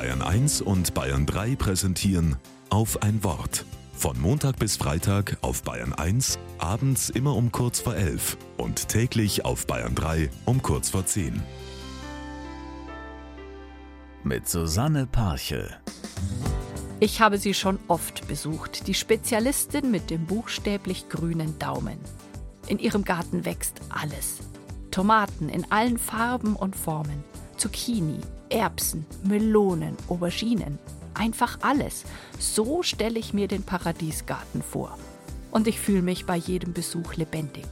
Bayern 1 und Bayern 3 präsentieren auf ein Wort. Von Montag bis Freitag auf Bayern 1, abends immer um kurz vor 11 und täglich auf Bayern 3 um kurz vor 10. Mit Susanne Parche. Ich habe sie schon oft besucht, die Spezialistin mit dem buchstäblich grünen Daumen. In ihrem Garten wächst alles. Tomaten in allen Farben und Formen, Zucchini, Erbsen, Melonen, Auberginen, einfach alles. So stelle ich mir den Paradiesgarten vor. Und ich fühle mich bei jedem Besuch lebendig.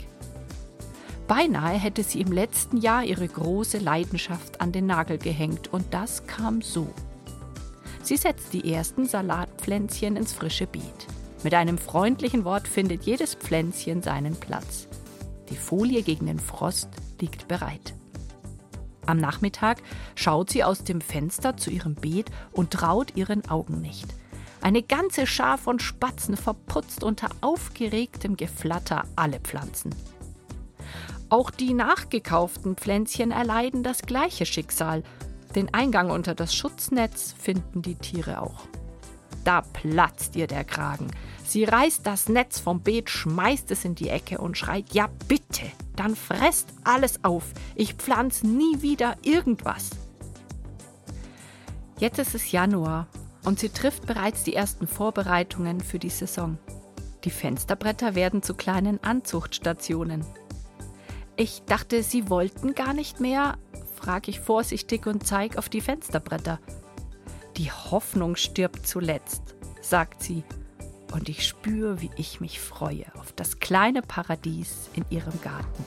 Beinahe hätte sie im letzten Jahr ihre große Leidenschaft an den Nagel gehängt und das kam so. Sie setzt die ersten Salatpflänzchen ins frische Beet. Mit einem freundlichen Wort findet jedes Pflänzchen seinen Platz. Die Folie gegen den Frost liegt bereit. Am Nachmittag schaut sie aus dem Fenster zu ihrem Beet und traut ihren Augen nicht. Eine ganze Schar von Spatzen verputzt unter aufgeregtem Geflatter alle Pflanzen. Auch die nachgekauften Pflänzchen erleiden das gleiche Schicksal. Den Eingang unter das Schutznetz finden die Tiere auch. Da platzt ihr der Kragen. Sie reißt das Netz vom Beet, schmeißt es in die Ecke und schreit: Ja, bitte, dann fresst alles auf. Ich pflanze nie wieder irgendwas. Jetzt ist es Januar und sie trifft bereits die ersten Vorbereitungen für die Saison. Die Fensterbretter werden zu kleinen Anzuchtstationen. Ich dachte, Sie wollten gar nicht mehr, frage ich vorsichtig und zeige auf die Fensterbretter. Die Hoffnung stirbt zuletzt, sagt sie, und ich spüre, wie ich mich freue auf das kleine Paradies in ihrem Garten.